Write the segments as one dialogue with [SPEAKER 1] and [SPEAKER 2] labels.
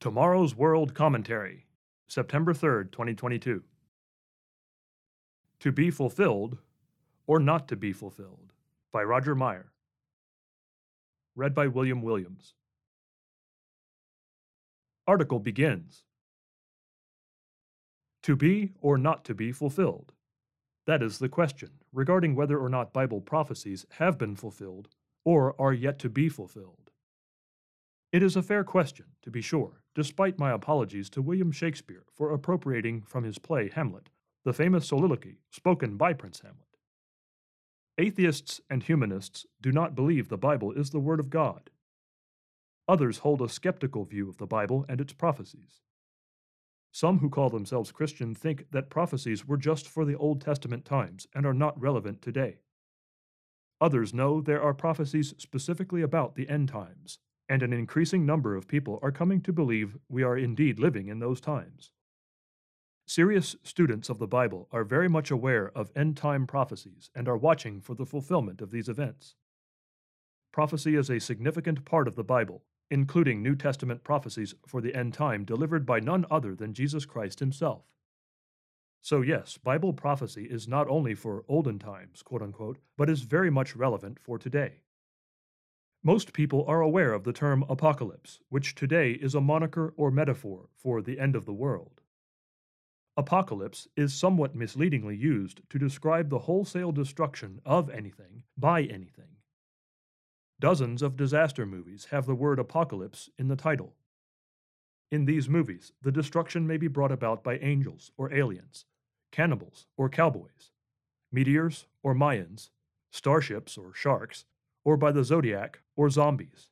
[SPEAKER 1] Tomorrow's World Commentary, September 3rd, 2022. To be fulfilled or not to be fulfilled by Roger Meyer. Read by William Williams. Article begins To be or not to be fulfilled. That is the question regarding whether or not Bible prophecies have been fulfilled or are yet to be fulfilled. It is a fair question, to be sure, despite my apologies to William Shakespeare for appropriating from his play Hamlet the famous soliloquy spoken by Prince Hamlet. Atheists and humanists do not believe the Bible is the Word of God. Others hold a skeptical view of the Bible and its prophecies. Some who call themselves Christian think that prophecies were just for the Old Testament times and are not relevant today. Others know there are prophecies specifically about the end times, and an increasing number of people are coming to believe we are indeed living in those times. Serious students of the Bible are very much aware of end time prophecies and are watching for the fulfillment of these events. Prophecy is a significant part of the Bible, including New Testament prophecies for the end time delivered by none other than Jesus Christ himself. So, yes, Bible prophecy is not only for olden times, quote unquote, but is very much relevant for today. Most people are aware of the term apocalypse, which today is a moniker or metaphor for the end of the world. Apocalypse is somewhat misleadingly used to describe the wholesale destruction of anything by anything. Dozens of disaster movies have the word apocalypse in the title. In these movies, the destruction may be brought about by angels or aliens, cannibals or cowboys, meteors or Mayans, starships or sharks, or by the zodiac or zombies.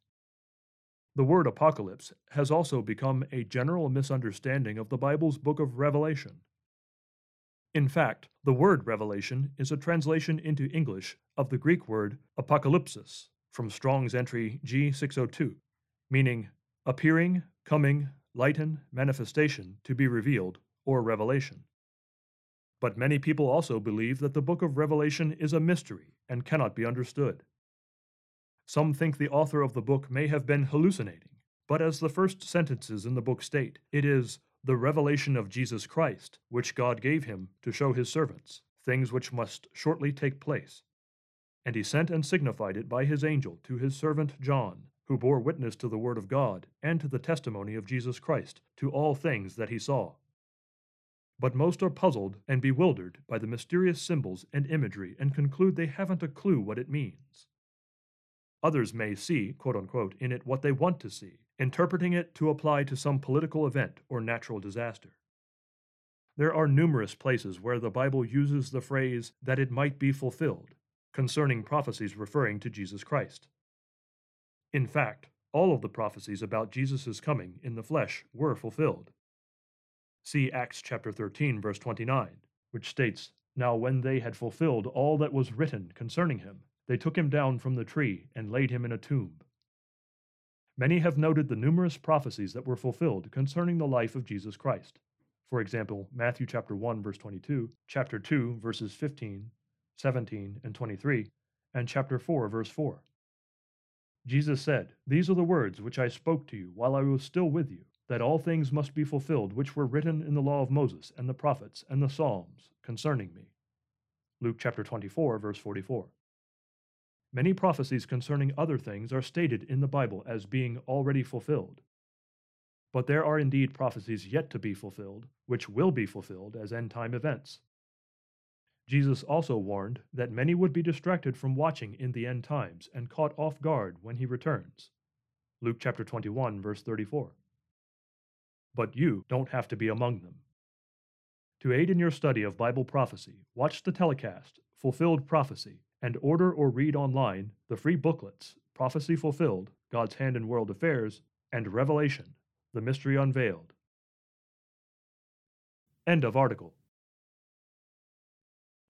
[SPEAKER 1] The word apocalypse has also become a general misunderstanding of the Bible's book of Revelation. In fact, the word revelation is a translation into English of the Greek word apocalypsis from Strong's entry G602, meaning appearing, coming, lighten, manifestation, to be revealed, or revelation. But many people also believe that the book of Revelation is a mystery and cannot be understood. Some think the author of the book may have been hallucinating, but as the first sentences in the book state, it is the revelation of Jesus Christ, which God gave him to show his servants, things which must shortly take place. And he sent and signified it by his angel to his servant John, who bore witness to the word of God and to the testimony of Jesus Christ, to all things that he saw but most are puzzled and bewildered by the mysterious symbols and imagery and conclude they haven't a clue what it means. Others may see, quote unquote, in it what they want to see, interpreting it to apply to some political event or natural disaster. There are numerous places where the Bible uses the phrase that it might be fulfilled, concerning prophecies referring to Jesus Christ. In fact, all of the prophecies about Jesus' coming in the flesh were fulfilled. See Acts chapter 13, verse 29, which states, Now when they had fulfilled all that was written concerning him, they took him down from the tree and laid him in a tomb. Many have noted the numerous prophecies that were fulfilled concerning the life of Jesus Christ. For example, Matthew chapter 1 verse 22, chapter 2 verses 15, 17 and 23, and chapter 4 verse 4. Jesus said, These are the words which I spoke to you while I was still with you, that all things must be fulfilled which were written in the law of Moses and the prophets and the Psalms concerning me. Luke chapter 24, verse 44. Many prophecies concerning other things are stated in the Bible as being already fulfilled. But there are indeed prophecies yet to be fulfilled, which will be fulfilled as end time events. Jesus also warned that many would be distracted from watching in the end times and caught off guard when he returns. Luke chapter 21, verse 34 but you don't have to be among them. To aid in your study of Bible prophecy, watch the telecast, Fulfilled Prophecy, and order or read online the free booklets Prophecy Fulfilled, God's Hand in World Affairs, and Revelation, The Mystery Unveiled. End of article.